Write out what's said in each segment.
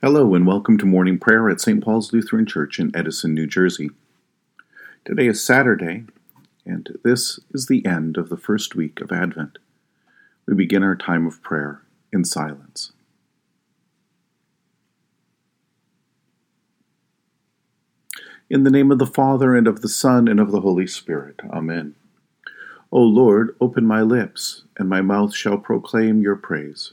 Hello, and welcome to morning prayer at St. Paul's Lutheran Church in Edison, New Jersey. Today is Saturday, and this is the end of the first week of Advent. We begin our time of prayer in silence. In the name of the Father, and of the Son, and of the Holy Spirit. Amen. O Lord, open my lips, and my mouth shall proclaim your praise.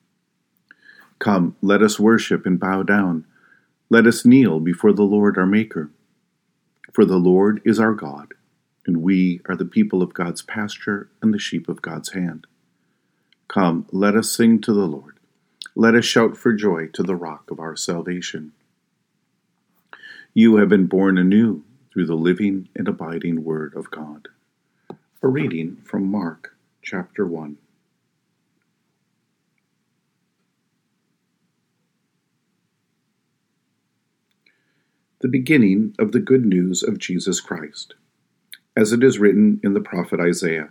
Come, let us worship and bow down. Let us kneel before the Lord our Maker. For the Lord is our God, and we are the people of God's pasture and the sheep of God's hand. Come, let us sing to the Lord. Let us shout for joy to the rock of our salvation. You have been born anew through the living and abiding Word of God. A reading from Mark chapter 1. The beginning of the good news of Jesus Christ. As it is written in the prophet Isaiah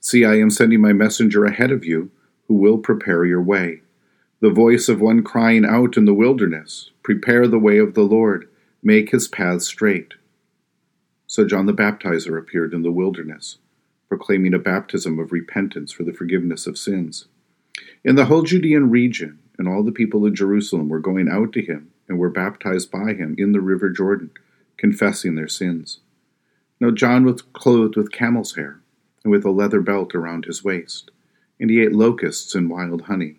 See, I am sending my messenger ahead of you, who will prepare your way. The voice of one crying out in the wilderness, Prepare the way of the Lord, make his paths straight. So John the Baptizer appeared in the wilderness, proclaiming a baptism of repentance for the forgiveness of sins. In the whole Judean region, and all the people in Jerusalem were going out to him and were baptized by him in the river Jordan, confessing their sins. Now John was clothed with camel's hair, and with a leather belt around his waist, and he ate locusts and wild honey.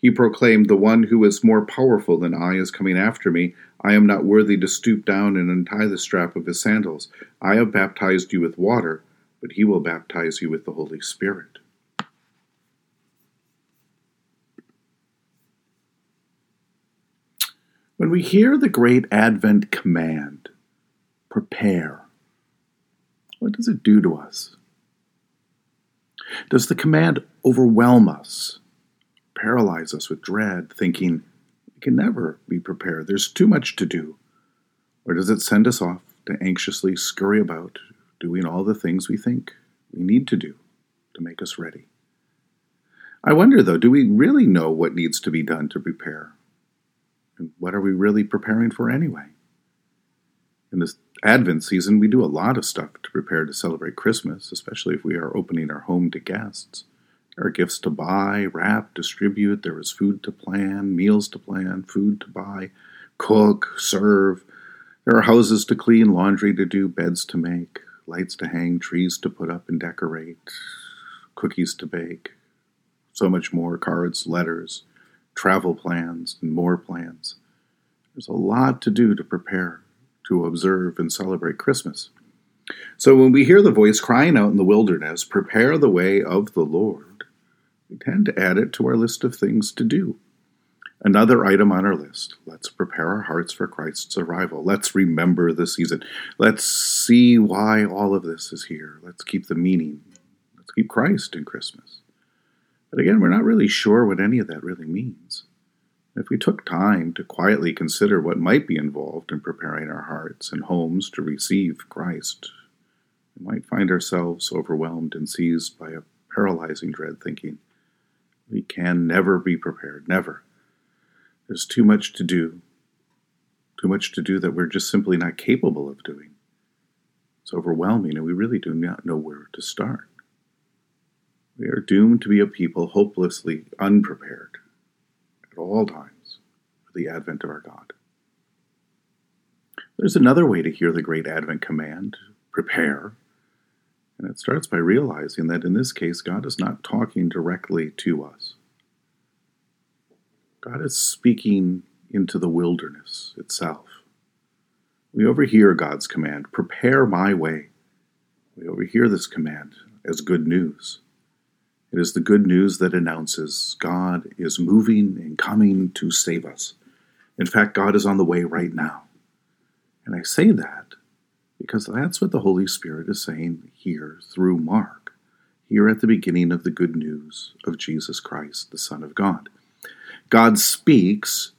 He proclaimed, The one who is more powerful than I is coming after me. I am not worthy to stoop down and untie the strap of his sandals. I have baptized you with water, but he will baptize you with the Holy Spirit. When we hear the great Advent command, prepare, what does it do to us? Does the command overwhelm us, paralyze us with dread, thinking we can never be prepared? There's too much to do. Or does it send us off to anxiously scurry about, doing all the things we think we need to do to make us ready? I wonder, though, do we really know what needs to be done to prepare? And what are we really preparing for anyway? In this Advent season, we do a lot of stuff to prepare to celebrate Christmas, especially if we are opening our home to guests. There are gifts to buy, wrap, distribute. There is food to plan, meals to plan, food to buy, cook, serve. There are houses to clean, laundry to do, beds to make, lights to hang, trees to put up and decorate, cookies to bake, so much more cards, letters, travel plans, and more plans. There's a lot to do to prepare to observe and celebrate Christmas. So when we hear the voice crying out in the wilderness, prepare the way of the Lord, we tend to add it to our list of things to do. Another item on our list let's prepare our hearts for Christ's arrival. Let's remember the season. Let's see why all of this is here. Let's keep the meaning. Let's keep Christ in Christmas. But again, we're not really sure what any of that really means. If we took time to quietly consider what might be involved in preparing our hearts and homes to receive Christ, we might find ourselves overwhelmed and seized by a paralyzing dread, thinking, we can never be prepared, never. There's too much to do, too much to do that we're just simply not capable of doing. It's overwhelming, and we really do not know where to start. We are doomed to be a people hopelessly unprepared at all times for the advent of our God. There's another way to hear the great Advent command prepare. And it starts by realizing that in this case, God is not talking directly to us. God is speaking into the wilderness itself. We overhear God's command, prepare my way. We overhear this command as good news. It is the good news that announces God is moving and coming to save us. In fact, God is on the way right now. And I say that because that's what the Holy Spirit is saying here through Mark, here at the beginning of the good news of Jesus Christ, the Son of God. God speaks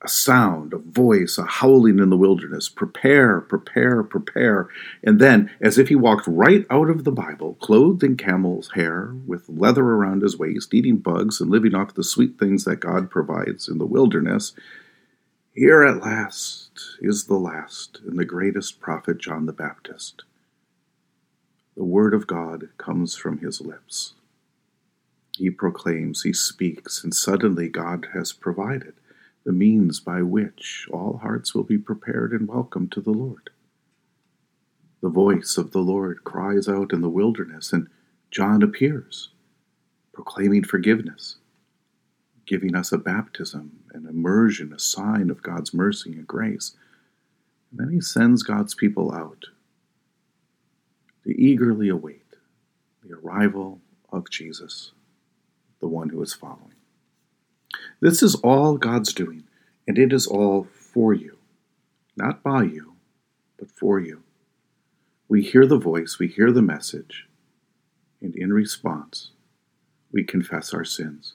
a sound, a voice, a howling in the wilderness. Prepare, prepare, prepare. And then, as if he walked right out of the Bible, clothed in camel's hair, with leather around his waist, eating bugs and living off the sweet things that God provides in the wilderness, here at last is the last and the greatest prophet, John the Baptist. The word of God comes from his lips. He proclaims, he speaks, and suddenly God has provided the means by which all hearts will be prepared and welcome to the Lord. The voice of the Lord cries out in the wilderness, and John appears, proclaiming forgiveness, giving us a baptism, an immersion, a sign of God's mercy and grace. And then he sends God's people out to eagerly await the arrival of Jesus, the one who is following. This is all God's doing, and it is all for you, not by you, but for you. We hear the voice, we hear the message, and in response, we confess our sins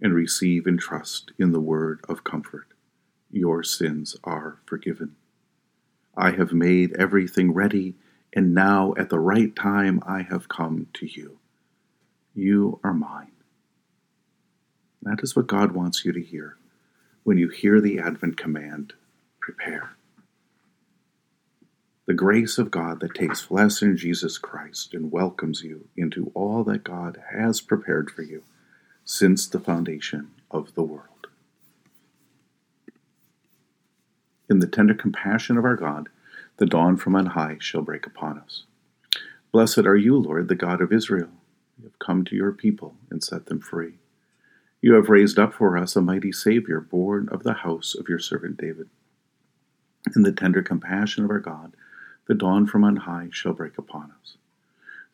and receive and trust in the word of comfort. Your sins are forgiven. I have made everything ready, and now at the right time I have come to you. You are mine. That is what God wants you to hear when you hear the Advent command prepare. The grace of God that takes flesh in Jesus Christ and welcomes you into all that God has prepared for you since the foundation of the world. In the tender compassion of our God, the dawn from on high shall break upon us. Blessed are you, Lord, the God of Israel. You have come to your people and set them free. You have raised up for us a mighty Savior, born of the house of your servant David. In the tender compassion of our God, the dawn from on high shall break upon us.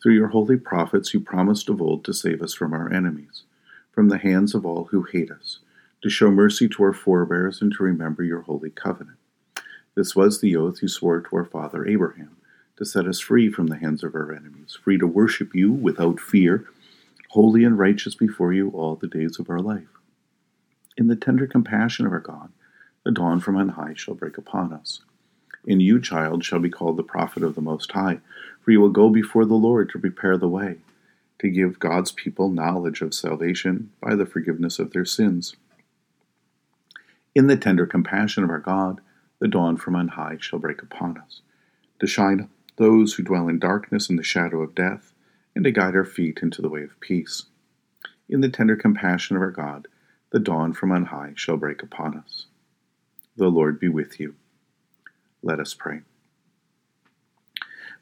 Through your holy prophets, you promised of old to save us from our enemies, from the hands of all who hate us, to show mercy to our forebears, and to remember your holy covenant. This was the oath you swore to our father Abraham, to set us free from the hands of our enemies, free to worship you without fear holy and righteous before you all the days of our life. In the tender compassion of our God, the dawn from on high shall break upon us. In you, child, shall be called the prophet of the Most High, for you will go before the Lord to prepare the way, to give God's people knowledge of salvation by the forgiveness of their sins. In the tender compassion of our God, the dawn from on high shall break upon us, to shine those who dwell in darkness and the shadow of death and to guide our feet into the way of peace. In the tender compassion of our God, the dawn from on high shall break upon us. The Lord be with you. Let us pray.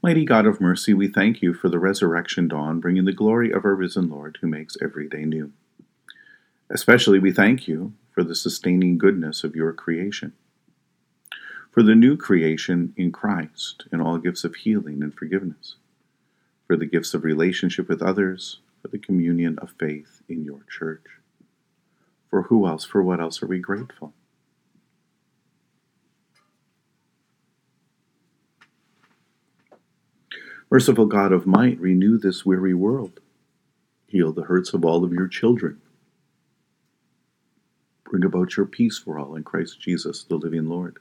Mighty God of mercy, we thank you for the resurrection dawn, bringing the glory of our risen Lord who makes every day new. Especially we thank you for the sustaining goodness of your creation, for the new creation in Christ and all gifts of healing and forgiveness for the gifts of relationship with others, for the communion of faith in your church. For who else, for what else are we grateful? Merciful God of might, renew this weary world. Heal the hurts of all of your children. Bring about your peace for all in Christ Jesus, the living Lord.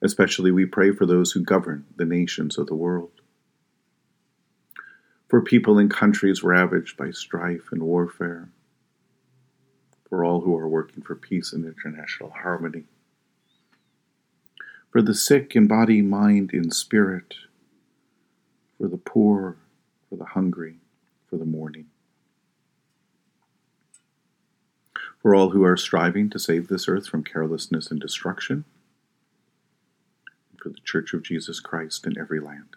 Especially we pray for those who govern the nations of the world for people in countries ravaged by strife and warfare, for all who are working for peace and international harmony, for the sick in body, mind, and spirit, for the poor, for the hungry, for the mourning. For all who are striving to save this earth from carelessness and destruction, for the Church of Jesus Christ in every land.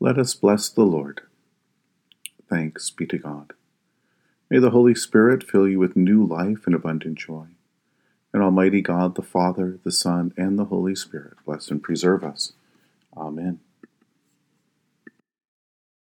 Let us bless the Lord. Thanks be to God. May the Holy Spirit fill you with new life and abundant joy. And Almighty God, the Father, the Son, and the Holy Spirit bless and preserve us. Amen.